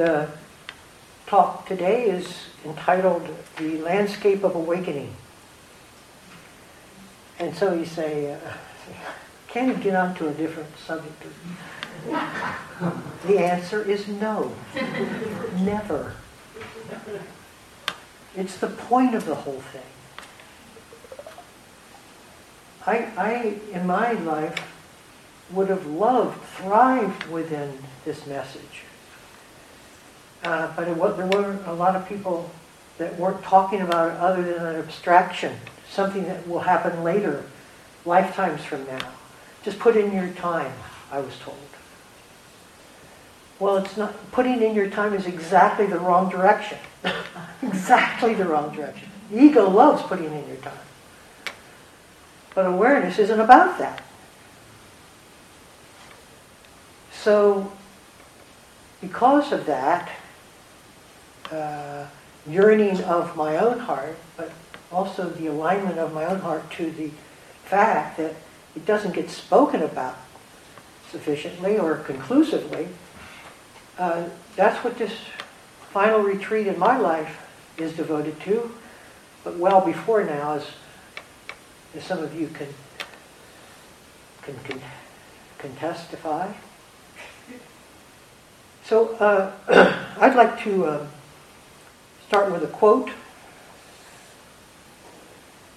The talk today is entitled The Landscape of Awakening. And so you say, uh, can you get on to a different subject? The answer is no. Never. It's the point of the whole thing. I, I, in my life, would have loved, thrived within this message. Uh, but was, there were a lot of people that weren't talking about it other than an abstraction, something that will happen later, lifetimes from now. Just put in your time, I was told. Well, it's not, putting in your time is exactly the wrong direction. exactly the wrong direction. The ego loves putting in your time. But awareness isn't about that. So, because of that, uh, yearning of my own heart, but also the alignment of my own heart to the fact that it doesn't get spoken about sufficiently or conclusively, uh, that's what this final retreat in my life is devoted to. But well before now, as, as some of you can, can, can, can testify. So uh, I'd like to uh, start with a quote.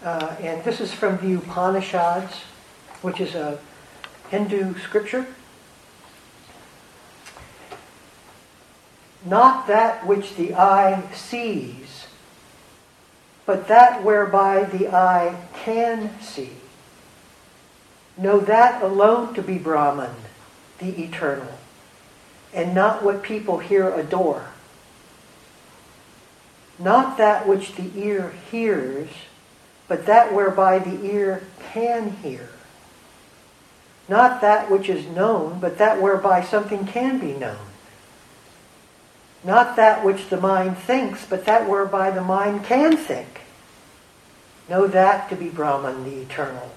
Uh, and this is from the Upanishads, which is a Hindu scripture. not that which the eye sees, but that whereby the eye can see. Know that alone to be Brahman, the eternal, and not what people here adore. Not that which the ear hears, but that whereby the ear can hear. Not that which is known, but that whereby something can be known. Not that which the mind thinks, but that whereby the mind can think. Know that to be Brahman, the eternal,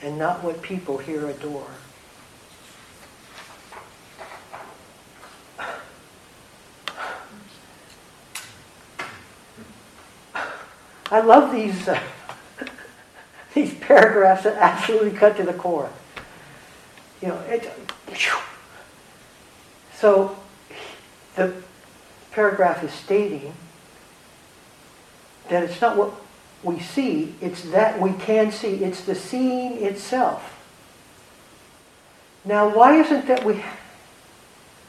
and not what people here adore. I love these uh, these paragraphs that absolutely cut to the core. You know, it, so the paragraph is stating that it's not what we see, it's that we can see. It's the seeing itself. Now, why isn't that we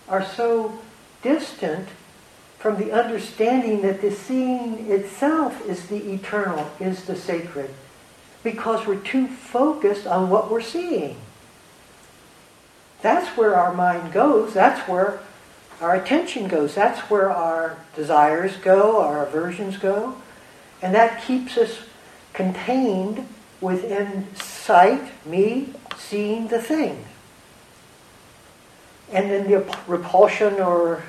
are so distant from the understanding that the seeing itself is the eternal, is the sacred? Because we're too focused on what we're seeing. That's where our mind goes. That's where our attention goes. That's where our desires go, our aversions go. And that keeps us contained within sight, me seeing the thing. And then the repulsion or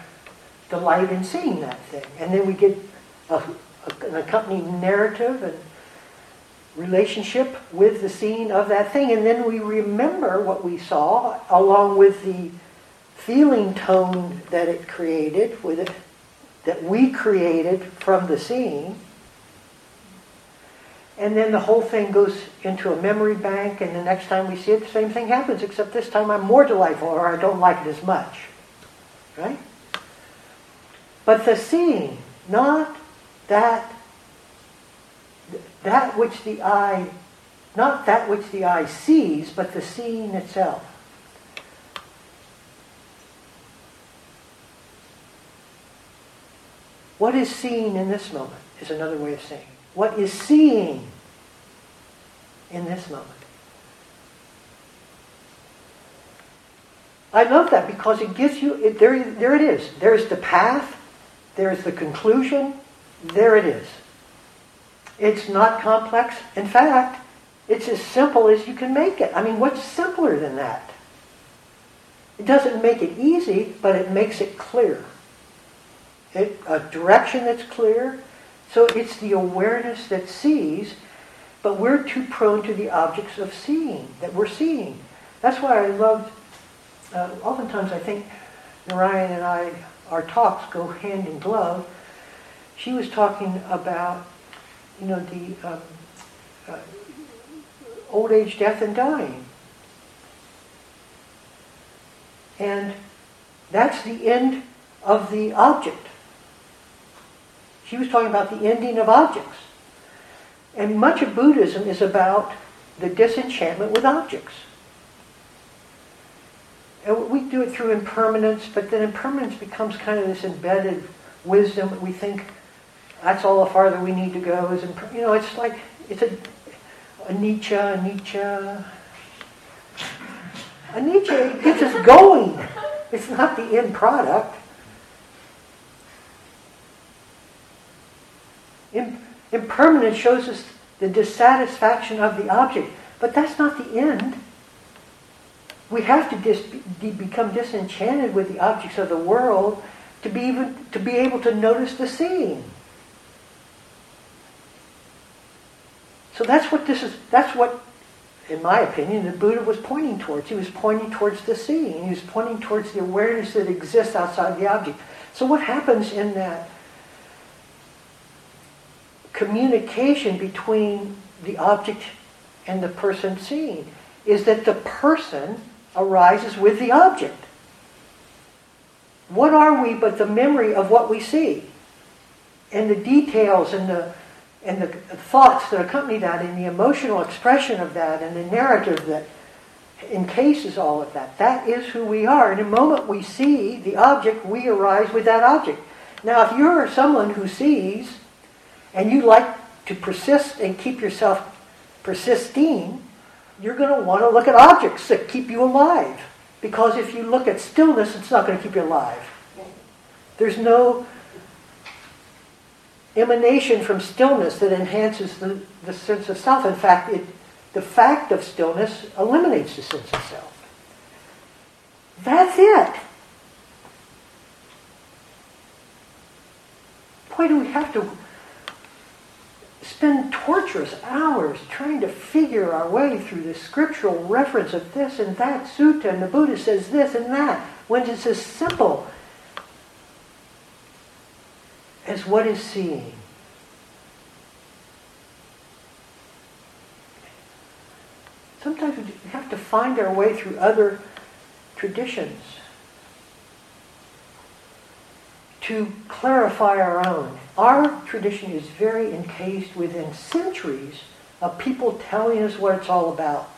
delight in seeing that thing. And then we get a, a, an accompanying narrative and relationship with the scene of that thing. And then we remember what we saw along with the feeling tone that it created, with it, that we created from the seeing. And then the whole thing goes into a memory bank, and the next time we see it, the same thing happens, except this time I'm more delightful or I don't like it as much. Right? But the seeing, not that that which the eye not that which the eye sees, but the seeing itself. What is seeing in this moment is another way of saying. What is seeing in this moment? I love that because it gives you, it, there, there it is. There's the path, there's the conclusion, there it is. It's not complex. In fact, it's as simple as you can make it. I mean, what's simpler than that? It doesn't make it easy, but it makes it clear it, a direction that's clear. So it's the awareness that sees, but we're too prone to the objects of seeing, that we're seeing. That's why I loved, uh, oftentimes I think Narayan and I our talks go hand in glove. She was talking about, you know, the um, uh, old age, death, and dying. And that's the end of the object. She was talking about the ending of objects. And much of Buddhism is about the disenchantment with objects. And we do it through impermanence, but then impermanence becomes kind of this embedded wisdom. We think that's all the farther we need to go. Is imper- you know, it's like it's a, a Nietzsche, a Nietzsche. A Nietzsche gets us going. It's not the end product. Impermanence shows us the dissatisfaction of the object, but that's not the end. We have to dis- become disenchanted with the objects of the world to be even to be able to notice the seeing. So that's what this is. That's what, in my opinion, the Buddha was pointing towards. He was pointing towards the seeing. He was pointing towards the awareness that exists outside the object. So what happens in that communication between the object and the person seeing is that the person arises with the object. What are we but the memory of what we see? And the details and the and the thoughts that accompany that and the emotional expression of that and the narrative that encases all of that. That is who we are. In the moment we see the object, we arise with that object. Now, if you're someone who sees and you like to persist and keep yourself persisting, you're going to want to look at objects that keep you alive. Because if you look at stillness, it's not going to keep you alive. There's no emanation from stillness that enhances the, the sense of self. In fact, it, the fact of stillness eliminates the sense of self. That's it. Why do we have to spend torturous hours trying to figure our way through the scriptural reference of this and that sutta, and the Buddha says this and that, when it's as simple as what is seeing. Sometimes we have to find our way through other traditions to clarify our own. Our tradition is very encased within centuries of people telling us what it's all about.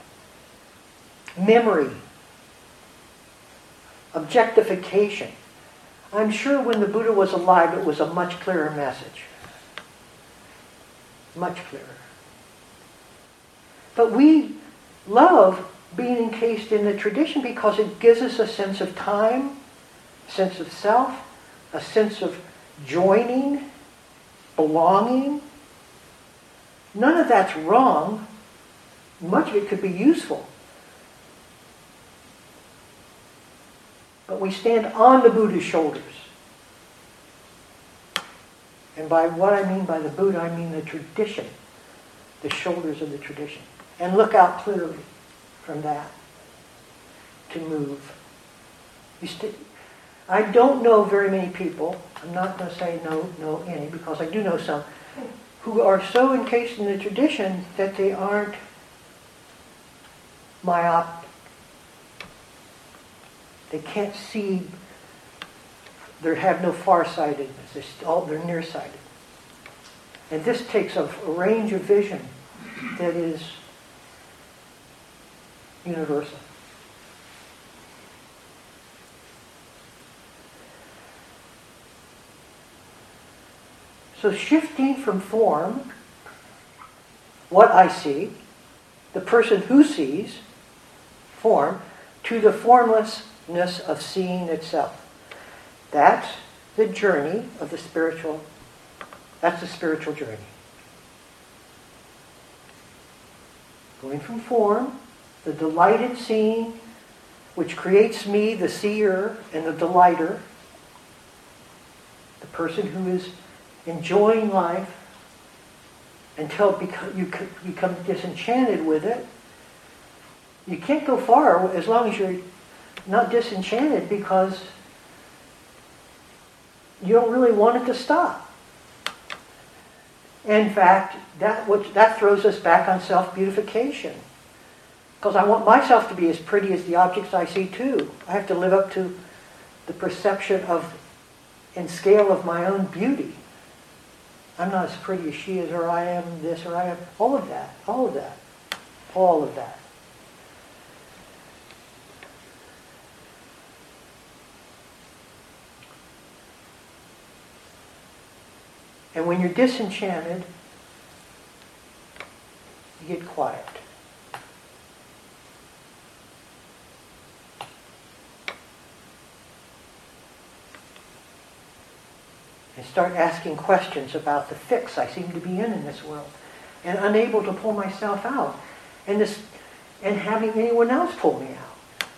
Memory, objectification. I'm sure when the Buddha was alive, it was a much clearer message. Much clearer. But we love being encased in the tradition because it gives us a sense of time, sense of self, a sense of joining, belonging. None of that's wrong. Much of it could be useful. But we stand on the Buddha's shoulders. And by what I mean by the Buddha, I mean the tradition, the shoulders of the tradition. And look out clearly from that to move. You st- I don't know very many people, I'm not going to say no, no any, because I do know some, who are so encased in the tradition that they aren't myopic. They can't see, they have no farsightedness, they're, all, they're nearsighted. And this takes a, a range of vision that is universal. So shifting from form, what I see, the person who sees, form, to the formlessness of seeing itself. That's the journey of the spiritual, that's the spiritual journey. Going from form, the delighted seeing, which creates me, the seer and the delighter, the person who is enjoying life until you become disenchanted with it. You can't go far as long as you're not disenchanted because you don't really want it to stop. In fact, that, which, that throws us back on self-beautification. Because I want myself to be as pretty as the objects I see too. I have to live up to the perception of and scale of my own beauty. I'm not as pretty as she is, or I am this, or I am all of that, all of that, all of that. And when you're disenchanted, you get quiet. And start asking questions about the fix I seem to be in in this world. And unable to pull myself out. And, this, and having anyone else pull me out.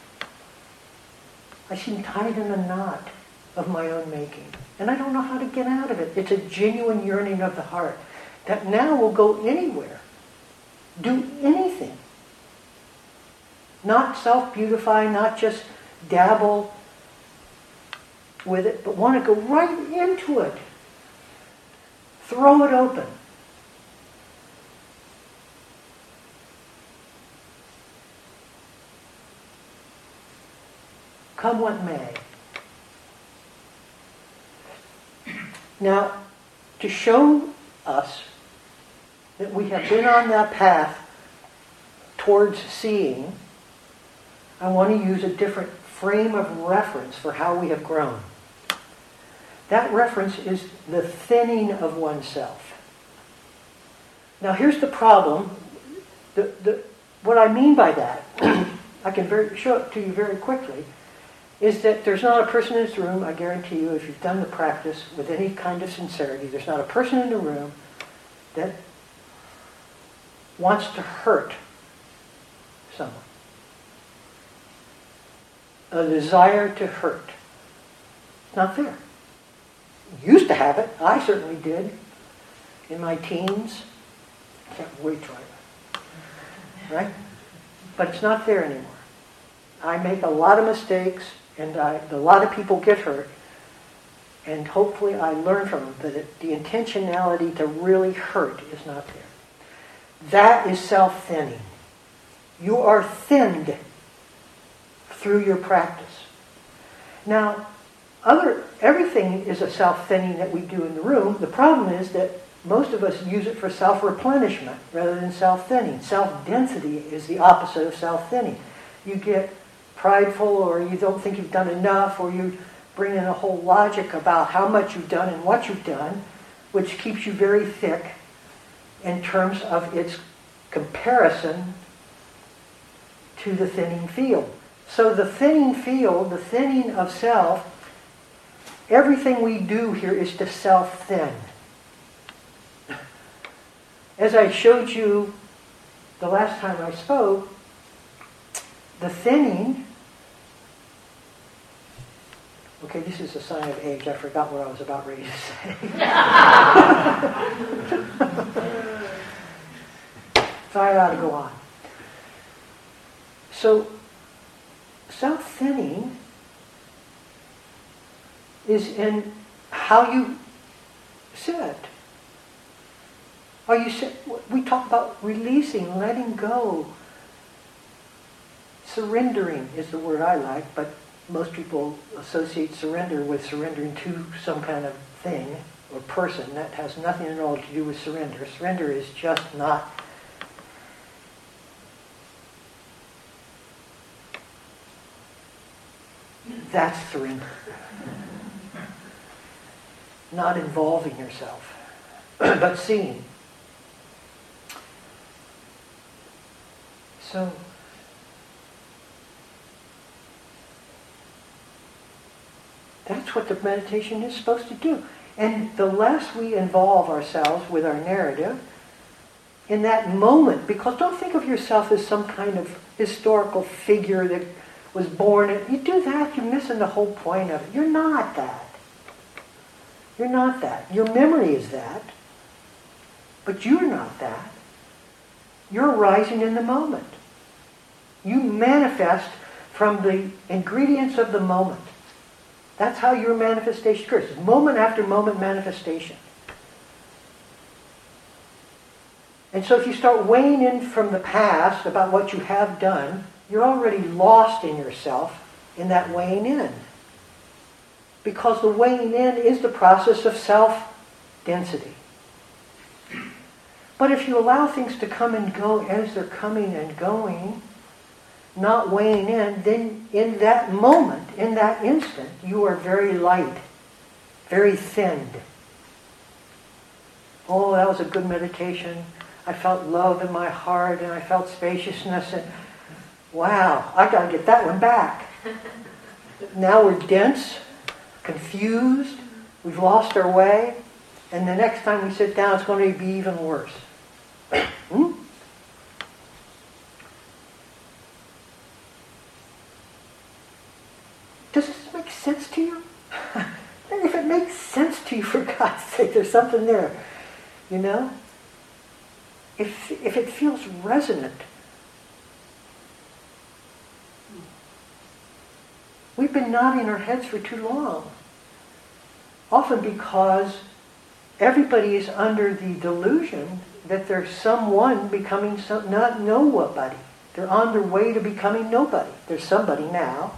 I seem tied in a knot of my own making. And I don't know how to get out of it. It's a genuine yearning of the heart that now will go anywhere, do anything. Not self beautify, not just dabble with it, but want to go right into it. Throw it open. Come what may. Now, to show us that we have been on that path towards seeing, I want to use a different frame of reference for how we have grown. That reference is the thinning of oneself. Now, here's the problem. The, the, what I mean by that, I can very, show it to you very quickly is that there's not a person in this room, I guarantee you, if you've done the practice with any kind of sincerity, there's not a person in the room that wants to hurt someone. A desire to hurt. not there. Used to have it. I certainly did. In my teens. Can't wait to Right? But it's not there anymore. I make a lot of mistakes and I, a lot of people get hurt. And hopefully I learn from them that it, the intentionality to really hurt is not there. That is self-thinning. You are thinned through your practice. Now, other everything is a self-thinning that we do in the room. The problem is that most of us use it for self-replenishment rather than self-thinning. Self-density is the opposite of self-thinning. You get prideful or you don't think you've done enough or you bring in a whole logic about how much you've done and what you've done, which keeps you very thick in terms of its comparison to the thinning field. So the thinning field, the thinning of self, everything we do here is to self-thin. As I showed you the last time I spoke, the thinning Okay, this is a sign of age. I forgot what I was about ready to say. so I ought to go on. So, self thinning is in how you sit. Are you? We talk about releasing, letting go. Surrendering is the word I like, but most people associate surrender with surrendering to some kind of thing or person. That has nothing at all to do with surrender. Surrender is just not that's surrender. Not involving yourself, but seeing. So That's what the meditation is supposed to do. And the less we involve ourselves with our narrative, in that moment, because don't think of yourself as some kind of historical figure that was born. You do that, you're missing the whole point of it. You're not that. You're not that. Your memory is that, but you're not that. You're rising in the moment. You manifest from the ingredients of the moment. That's how your manifestation occurs. Moment after moment manifestation. And so if you start weighing in from the past about what you have done, you're already lost in yourself in that weighing in. Because the weighing in is the process of self-density. But if you allow things to come and go as they're coming and going, not weighing in, then in that moment, in that instant, you are very light, very thinned. Oh, that was a good meditation. I felt love in my heart and I felt spaciousness and wow, I gotta get that one back. now we're dense, confused, we've lost our way, and the next time we sit down it's going to be even worse. hmm? Does this make sense to you? if it makes sense to you, for God's sake, there's something there. You know? If, if it feels resonant, we've been nodding our heads for too long. Often because everybody is under the delusion that there's someone becoming some, not nobody. They're on their way to becoming nobody. There's somebody now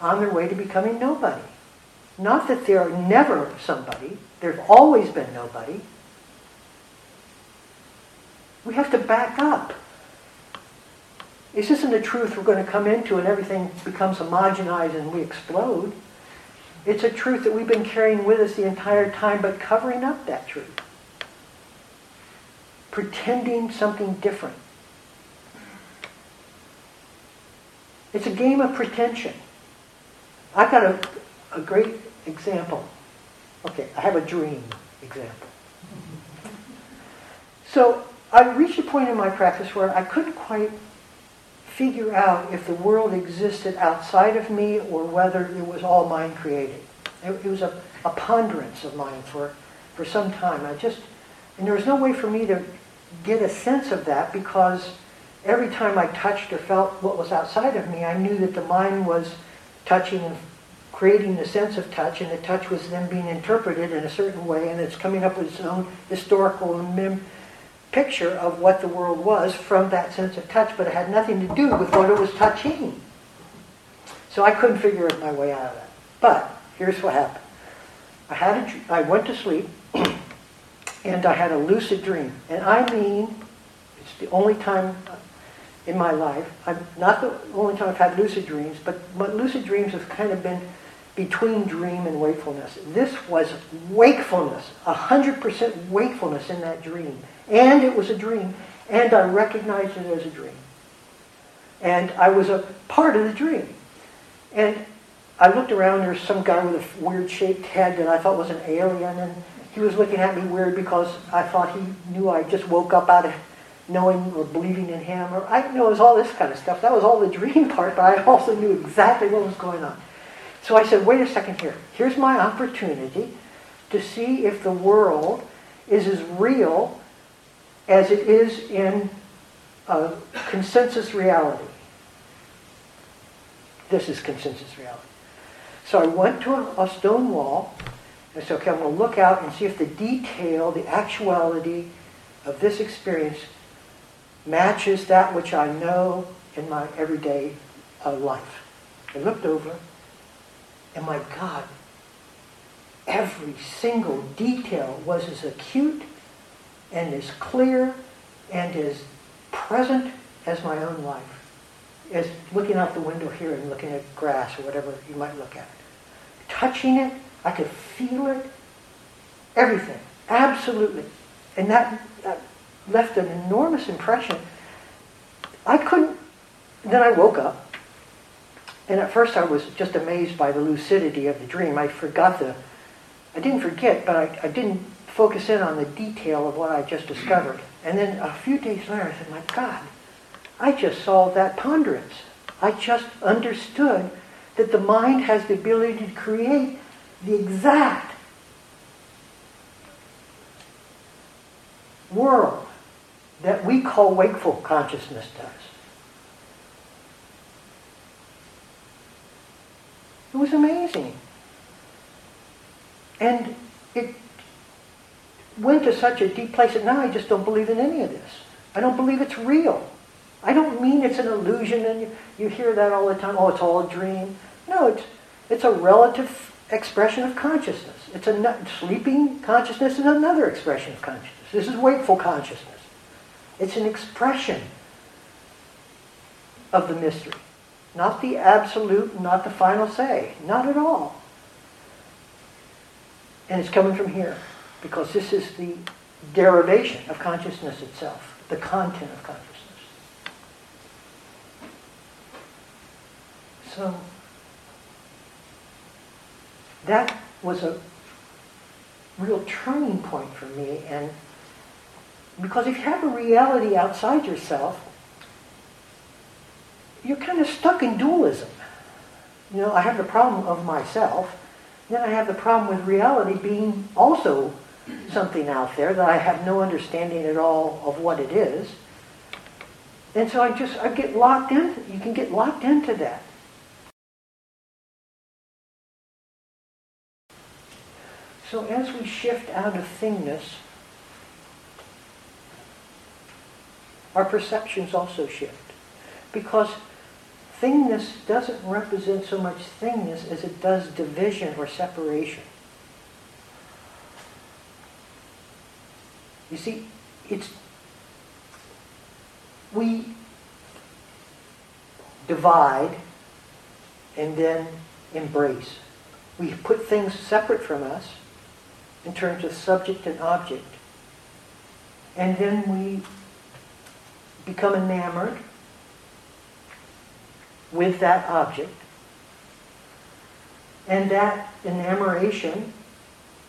on their way to becoming nobody. Not that they're never somebody, there's always been nobody. We have to back up. This isn't a truth we're going to come into and everything becomes homogenized and we explode. It's a truth that we've been carrying with us the entire time, but covering up that truth. Pretending something different. It's a game of pretension. I've got a, a great example. Okay, I have a dream example. So I reached a point in my practice where I couldn't quite figure out if the world existed outside of me or whether it was all mind created. It, it was a, a ponderance of mine for, for some time. I just, and there was no way for me to get a sense of that because every time I touched or felt what was outside of me, I knew that the mind was touching and creating the sense of touch, and the touch was then being interpreted in a certain way, and it's coming up with its own historical and mem- picture of what the world was from that sense of touch, but it had nothing to do with what it was touching. So I couldn't figure out my way out of that. But here's what happened. I had a, I went to sleep, and I had a lucid dream, and I mean, it's the only time in my life. I'm not the only time I've had lucid dreams, but lucid dreams have kind of been between dream and wakefulness. This was wakefulness, 100% wakefulness in that dream. And it was a dream, and I recognized it as a dream. And I was a part of the dream. And I looked around, there was some guy with a weird shaped head that I thought was an alien, and he was looking at me weird because I thought he knew I just woke up out of knowing or believing in him, or I know it was all this kind of stuff. That was all the dream part, but I also knew exactly what was going on. So I said, wait a second here. Here's my opportunity to see if the world is as real as it is in a consensus reality. This is consensus reality. So I went to a, a stone wall. and said, okay, I'm going to look out and see if the detail, the actuality of this experience matches that which I know in my everyday uh, life. I looked over, and my God, every single detail was as acute and as clear and as present as my own life. As looking out the window here and looking at grass or whatever you might look at. Touching it, I could feel it. Everything. Absolutely. And that, that left an enormous impression. I couldn't, then I woke up, and at first I was just amazed by the lucidity of the dream. I forgot the, I didn't forget, but I, I didn't focus in on the detail of what I just discovered. And then a few days later, I said, my God, I just solved that ponderance. I just understood that the mind has the ability to create the exact world that we call wakeful consciousness does. It was amazing. And it went to such a deep place that now I just don't believe in any of this. I don't believe it's real. I don't mean it's an illusion and you, you hear that all the time, oh, it's all a dream. No, it's, it's a relative expression of consciousness. It's a sleeping consciousness is another expression of consciousness. This is wakeful consciousness. It's an expression of the mystery. Not the absolute, not the final say. Not at all. And it's coming from here because this is the derivation of consciousness itself, the content of consciousness. So that was a real turning point for me and because if you have a reality outside yourself you're kind of stuck in dualism. You know i have the problem of myself then i have the problem with reality being also something out there that i have no understanding at all of what it is. And so i just i get locked in you can get locked into that. So as we shift out of thingness, our perceptions also shift. Because thingness doesn't represent so much thingness as it does division or separation. You see, it's we divide and then embrace. We put things separate from us in terms of subject and object. And then we become enamored with that object. And that enamoration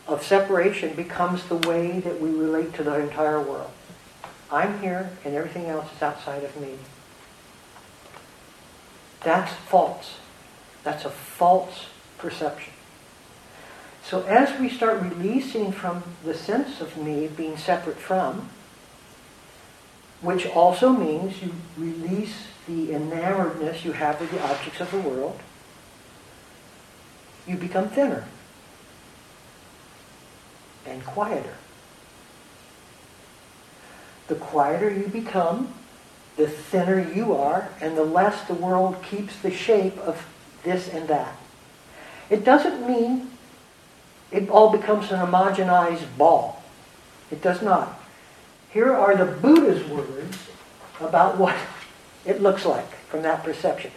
of separation becomes the way that we relate to the entire world. I'm here and everything else is outside of me. That's false. That's a false perception. So as we start releasing from the sense of me being separate from, which also means you release the enamoredness you have with the objects of the world, you become thinner and quieter. The quieter you become, the thinner you are, and the less the world keeps the shape of this and that. It doesn't mean it all becomes an homogenized ball. It does not. Here are the Buddha's words about what it looks like from that perception.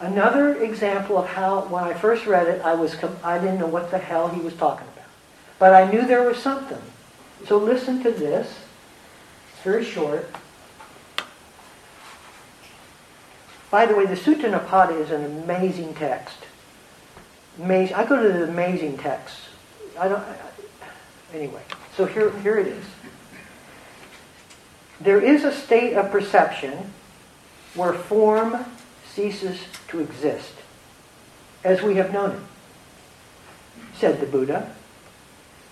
Another example of how, when I first read it, I, was, I didn't know what the hell he was talking about. But I knew there was something. So listen to this. It's very short. By the way, the Sutta Nipata is an amazing text. Amazing. I go to the amazing texts I don't. Anyway, so here, here it is. There is a state of perception where form ceases to exist, as we have known it, said the Buddha.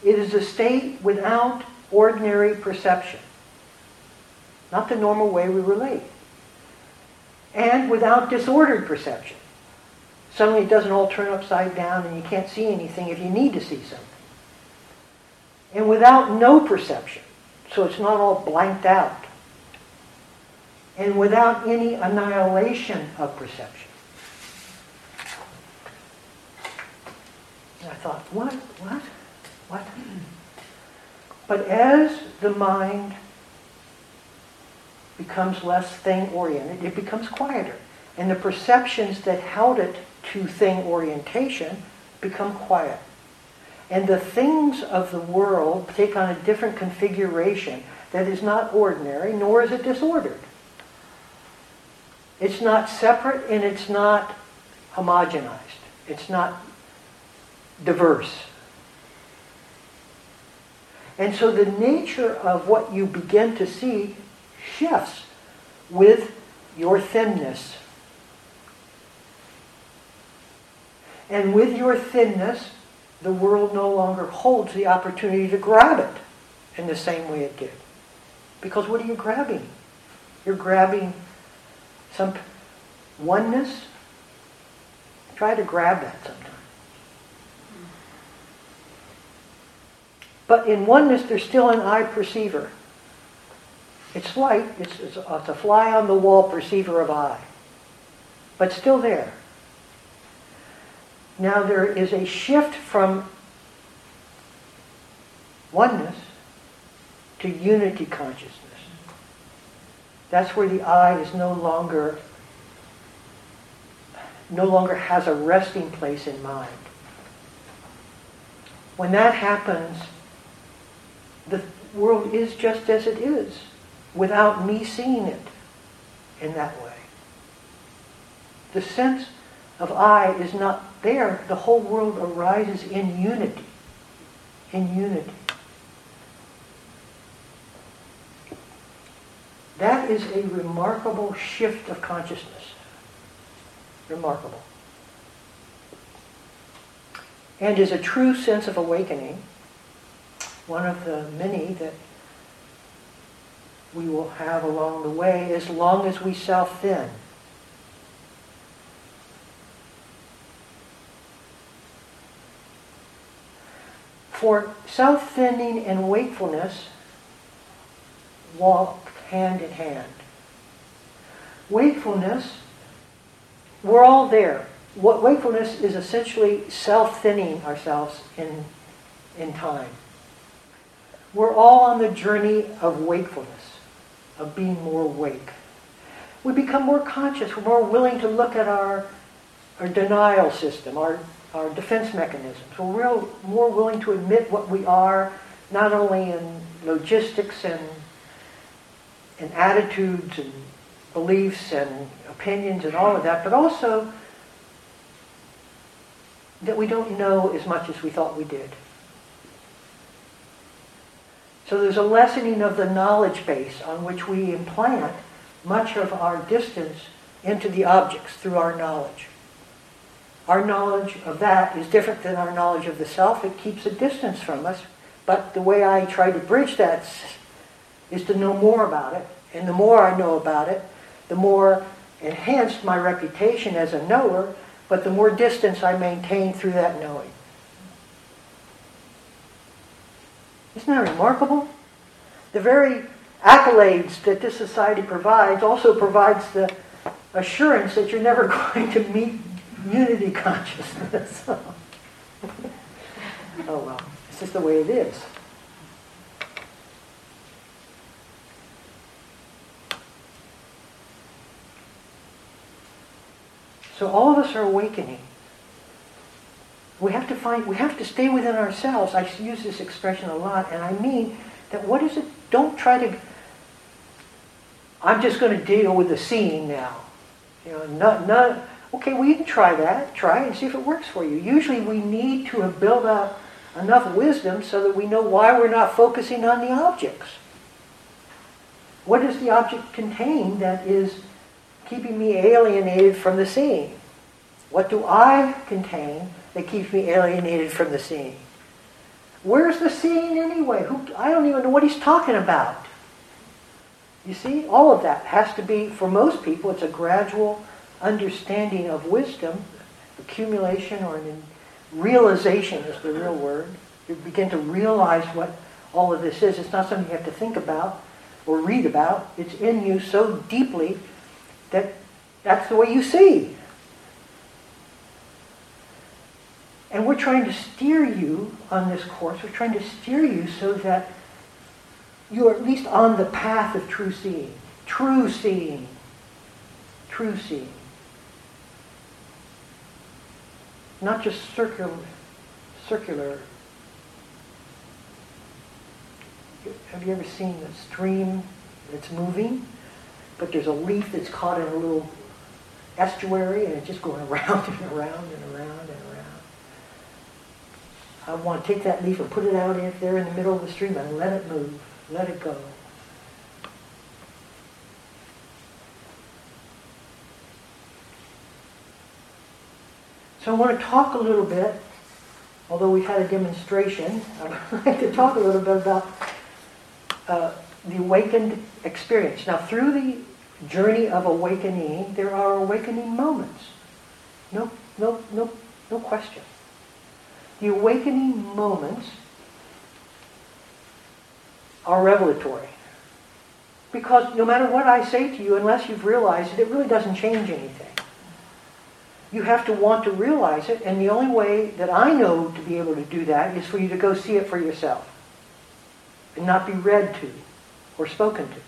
It is a state without ordinary perception, not the normal way we relate, and without disordered perception. Suddenly it doesn't all turn upside down and you can't see anything if you need to see something and without no perception. So it's not all blanked out. And without any annihilation of perception. And I thought, what? What? What? But as the mind becomes less thing oriented, it becomes quieter. And the perceptions that held it to thing orientation become quiet. And the things of the world take on a different configuration that is not ordinary, nor is it disordered. It's not separate and it's not homogenized. It's not diverse. And so the nature of what you begin to see shifts with your thinness. And with your thinness, the world no longer holds the opportunity to grab it in the same way it did. Because what are you grabbing? You're grabbing some oneness. Try to grab that sometime. But in oneness, there's still an I perceiver. It's light, it's, it's, it's a fly on the wall perceiver of I, but still there. Now there is a shift from oneness to unity consciousness. That's where the I is no longer no longer has a resting place in mind. When that happens, the world is just as it is without me seeing it in that way. The sense of I is not there. The whole world arises in unity. In unity. That is a remarkable shift of consciousness. Remarkable. And is a true sense of awakening, one of the many that we will have along the way as long as we self thin. For self thinning and wakefulness walk hand in hand. Wakefulness, we're all there. What wakefulness is essentially self-thinning ourselves in, in time. We're all on the journey of wakefulness, of being more awake. We become more conscious. We're more willing to look at our, our denial system, our, our defense mechanisms. We're real, more willing to admit what we are, not only in logistics and and attitudes and beliefs and opinions and all of that, but also that we don't know as much as we thought we did. So there's a lessening of the knowledge base on which we implant much of our distance into the objects through our knowledge. Our knowledge of that is different than our knowledge of the self. It keeps a distance from us. But the way I try to bridge that is to know more about it. And the more I know about it, the more enhanced my reputation as a knower, but the more distance I maintain through that knowing. Isn't that remarkable? The very accolades that this society provides also provides the assurance that you're never going to meet unity consciousness. oh well, it's just the way it is. So all of us are awakening. We have to find, we have to stay within ourselves. I use this expression a lot, and I mean that what is it? Don't try to, I'm just going to deal with the seeing now. You know, not, not, okay, you can try that. Try and see if it works for you. Usually we need to have built up enough wisdom so that we know why we're not focusing on the objects. What does the object contain that is keeping me alienated from the seeing? What do I contain that keeps me alienated from the seeing? Where's the seeing anyway? Who, I don't even know what he's talking about. You see, all of that has to be, for most people, it's a gradual understanding of wisdom, accumulation or an realization is the real word. You begin to realize what all of this is. It's not something you have to think about or read about. It's in you so deeply that that's the way you see. And we're trying to steer you on this course. We're trying to steer you so that you're at least on the path of true seeing. True seeing. True seeing. Not just circular, circular. Have you ever seen a stream that's moving? But there's a leaf that's caught in a little estuary and it's just going around and around and around and around. I want to take that leaf and put it out in there in the middle of the stream and let it move, let it go. So I want to talk a little bit, although we've had a demonstration, I'd like to talk a little bit about uh, the awakened experience. Now, through the journey of awakening, there are awakening moments. No, no, no, no question. The awakening moments are revelatory. Because no matter what I say to you, unless you've realized it, it really doesn't change anything. You have to want to realize it, and the only way that I know to be able to do that is for you to go see it for yourself and not be read to or spoken to.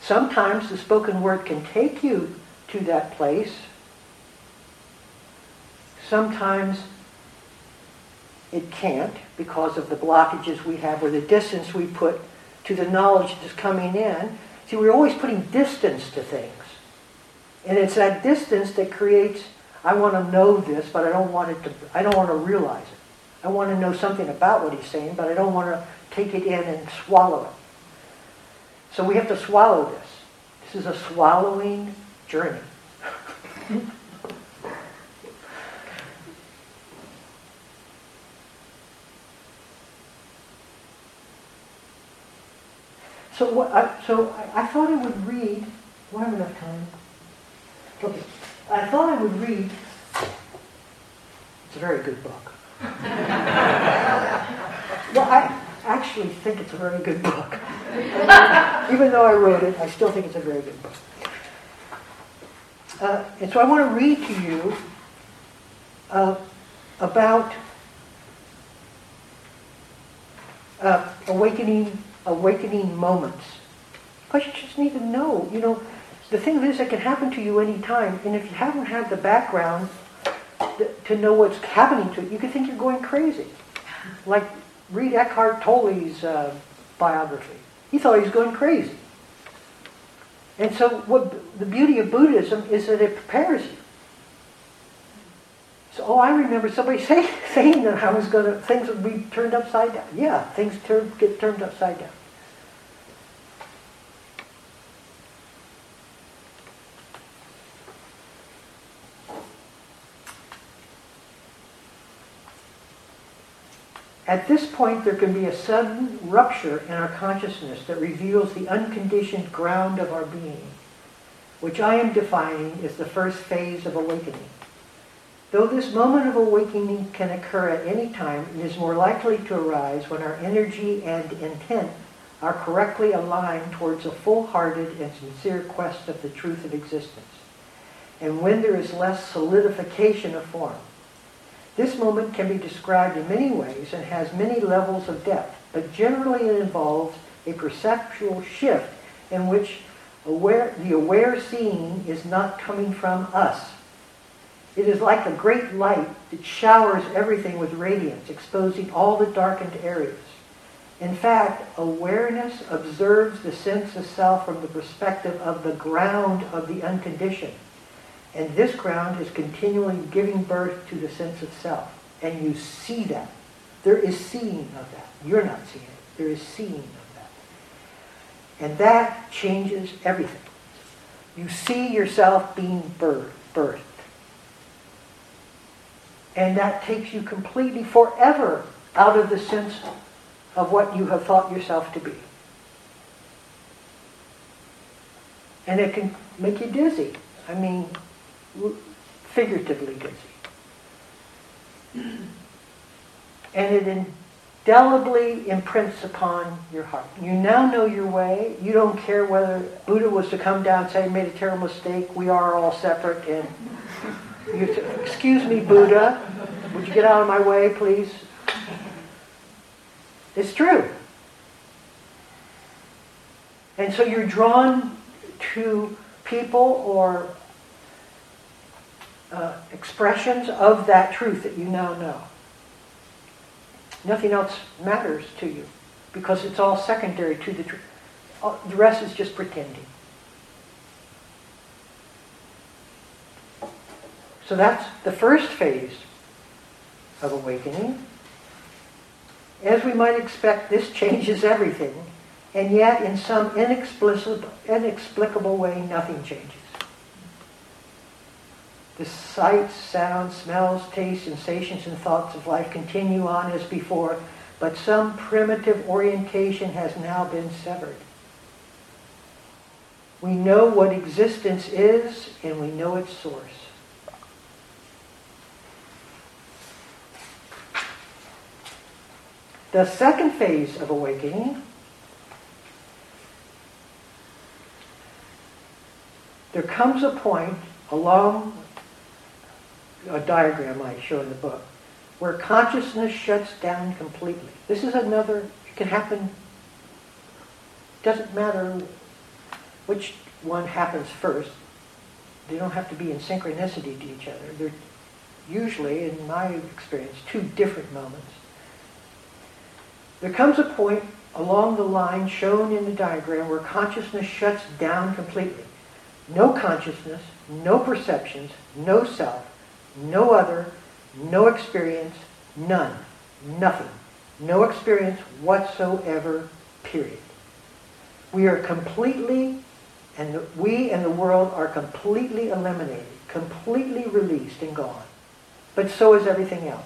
Sometimes the spoken word can take you to that place. Sometimes it can't because of the blockages we have or the distance we put to the knowledge that's coming in. See, we're always putting distance to things. And it's that distance that creates, I want to know this, but I don't want it to, I don't want to realize it. I want to know something about what he's saying, but I don't want to take it in and swallow it. So we have to swallow this. This is a swallowing journey. so what? I, so I, thought I would read. Do I have enough time? Okay. I thought I would read. It's a very good book. well, I actually think it's a very good book. Even though I wrote it, I still think it's a very good book. Uh, and so I want to read to you uh, about uh, awakening, awakening moments. Because you just need to know, you know, the thing is, it can happen to you anytime, and if you haven't had the background to know what's happening to you, you can think you're going crazy. Like read Eckhart Tolle's uh, biography. He thought he was going crazy. And so what the beauty of Buddhism is that it prepares you. So, oh, I remember somebody say, saying that I was going to, things would be turned upside down. Yeah, things turn, get turned upside down. At this point, there can be a sudden rupture in our consciousness that reveals the unconditioned ground of our being, which I am defining as the first phase of awakening. Though this moment of awakening can occur at any time, it is more likely to arise when our energy and intent are correctly aligned towards a full-hearted and sincere quest of the truth of existence, and when there is less solidification of form. This moment can be described in many ways and has many levels of depth, but generally it involves a perceptual shift in which aware, the aware seeing is not coming from us. It is like a great light that showers everything with radiance, exposing all the darkened areas. In fact, awareness observes the sense of self from the perspective of the ground of the unconditioned. And this ground is continually giving birth to the sense of self. And you see that. There is seeing of that. You're not seeing it. There is seeing of that. And that changes everything. You see yourself being birthed. And that takes you completely forever out of the sense of what you have thought yourself to be. And it can make you dizzy. I mean, figuratively dizzy. And it indelibly imprints upon your heart. You now know your way. You don't care whether Buddha was to come down and say, made a terrible mistake, we are all separate, and you excuse me, Buddha, would you get out of my way, please? It's true. And so you're drawn to people or uh, expressions of that truth that you now know. Nothing else matters to you because it's all secondary to the truth. The rest is just pretending. So that's the first phase of awakening. As we might expect, this changes everything, and yet in some inexplicable way, nothing changes. The sights, sounds, smells, tastes, sensations, and thoughts of life continue on as before, but some primitive orientation has now been severed. We know what existence is, and we know its source. The second phase of awakening there comes a point along a diagram I show in the book where consciousness shuts down completely. This is another, it can happen, doesn't matter which one happens first. They don't have to be in synchronicity to each other. They're usually, in my experience, two different moments. There comes a point along the line shown in the diagram where consciousness shuts down completely. No consciousness, no perceptions, no self, no other, no experience, none, nothing. No experience whatsoever, period. We are completely, and we and the world are completely eliminated, completely released and gone. But so is everything else.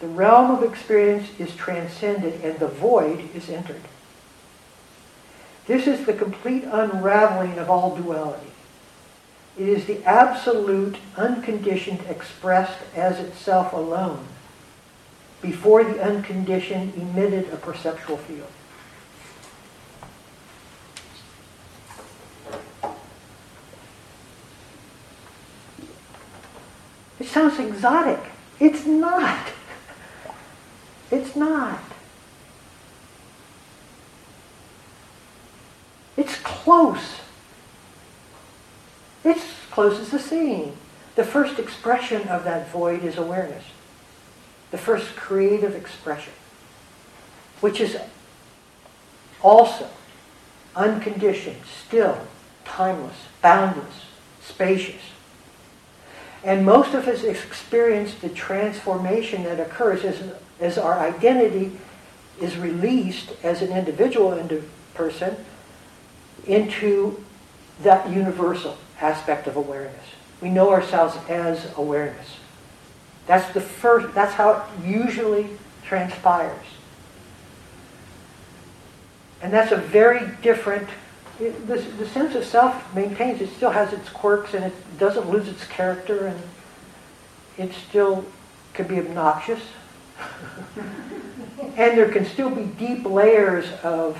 The realm of experience is transcended and the void is entered. This is the complete unraveling of all duality. It is the absolute, unconditioned, expressed as itself alone, before the unconditioned emitted a perceptual field. It sounds exotic. It's not. It's not. It's close. It's closes the seeing. The first expression of that void is awareness. The first creative expression, which is also unconditioned, still, timeless, boundless, spacious. And most of us experience the transformation that occurs as, as our identity is released as an individual person into that universal aspect of awareness. We know ourselves as awareness. That's the first, that's how it usually transpires. And that's a very different, it, the, the sense of self maintains, it still has its quirks and it doesn't lose its character and it still can be obnoxious. and there can still be deep layers of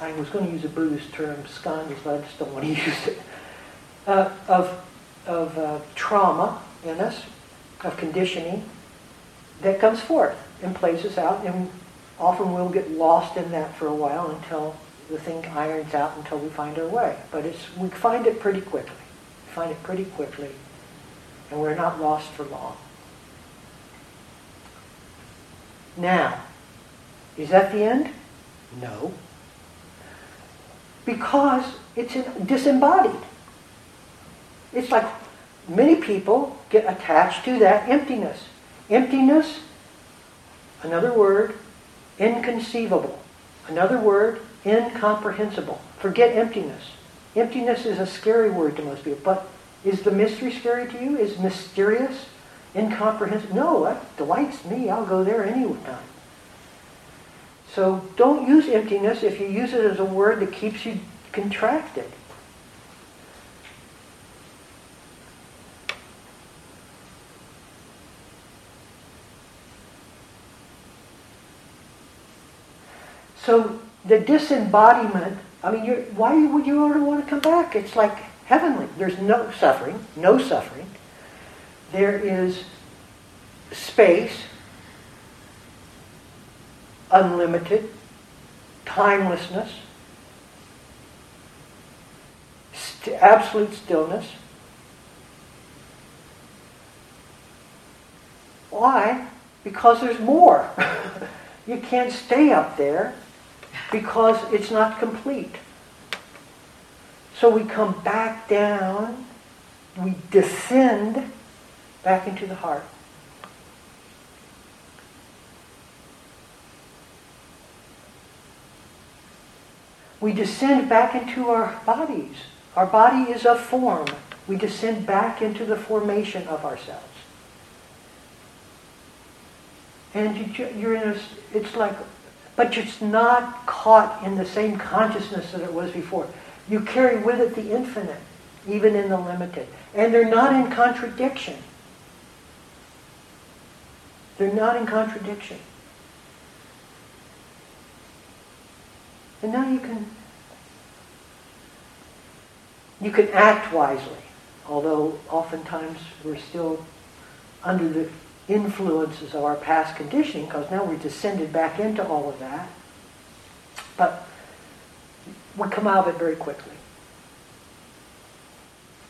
I was going to use a Buddhist term, skandhas, but I just don't want to use it, uh, of, of uh, trauma in us, of conditioning, that comes forth and plays us out, and often we'll get lost in that for a while until the thing irons out until we find our way. But it's, we find it pretty quickly. We find it pretty quickly, and we're not lost for long. Now, is that the end? No because it's disembodied. It's like many people get attached to that emptiness. Emptiness, another word, inconceivable. Another word, incomprehensible. Forget emptiness. Emptiness is a scary word to most people, but is the mystery scary to you? Is mysterious, incomprehensible? No, that delights me. I'll go there any time. So don't use emptiness if you use it as a word that keeps you contracted. So the disembodiment, I mean, why would you ever want to come back? It's like heavenly. There's no suffering, no suffering. There is space, unlimited, timelessness, st- absolute stillness. Why? Because there's more. you can't stay up there because it's not complete. So we come back down, we descend back into the heart. We descend back into our bodies. Our body is a form. We descend back into the formation of ourselves. And you're in a, it's like, but it's not caught in the same consciousness that it was before. You carry with it the infinite, even in the limited. And they're not in contradiction. They're not in contradiction. And now you can you can act wisely, although oftentimes we're still under the influences of our past conditioning because now we've descended back into all of that. But we come out of it very quickly.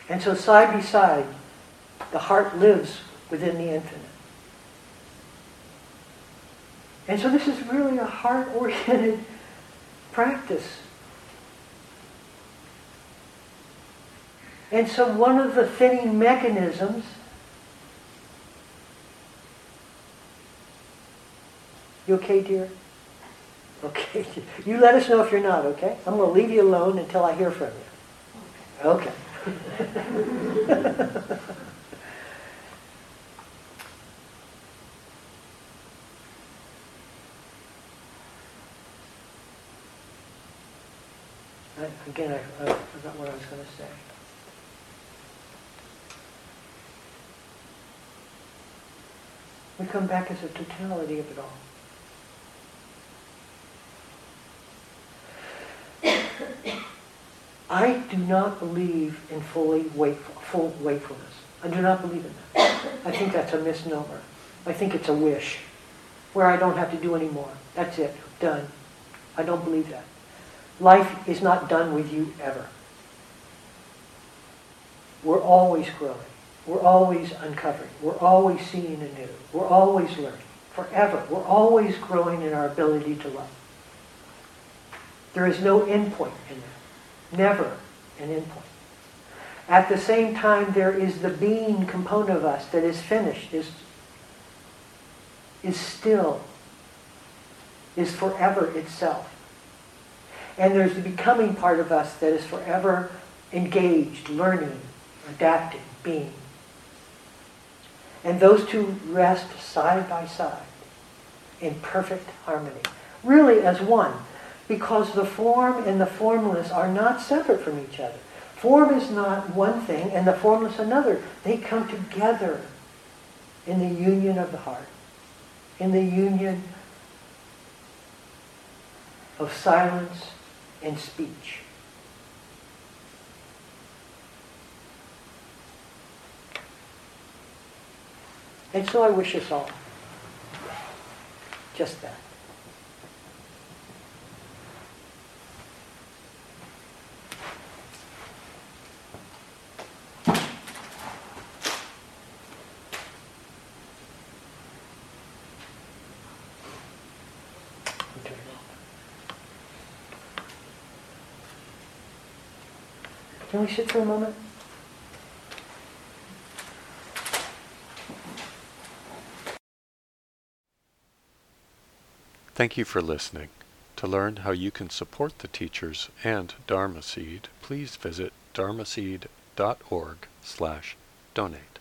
And so side by side, the heart lives within the infinite. And so this is really a heart-oriented practice. And so one of the thinning mechanisms You okay, dear? Okay. You let us know if you're not, okay? I'm going to leave you alone until I hear from you. Okay. I, again, I, I forgot what I was going to say. We come back as a totality of it all. I do not believe in fully wakeful, full wakefulness. I do not believe in that. I think that's a misnomer. I think it's a wish where I don't have to do any more. That's it. Done. I don't believe that. Life is not done with you ever. We're always growing. We're always uncovering. We're always seeing anew. We're always learning. Forever. We're always growing in our ability to love. There is no end point in that. Never an endpoint. At the same time, there is the being component of us that is finished, is, is still, is forever itself. And there's the becoming part of us that is forever engaged, learning, adapting, being. And those two rest side by side in perfect harmony, really as one because the form and the formless are not separate from each other. Form is not one thing and the formless another. They come together in the union of the heart, in the union of silence and speech. And so I wish us all just that. Can we sit for a moment? Thank you for listening. To learn how you can support the teachers and Dharma Seed, please visit dharmaseed.org slash donate.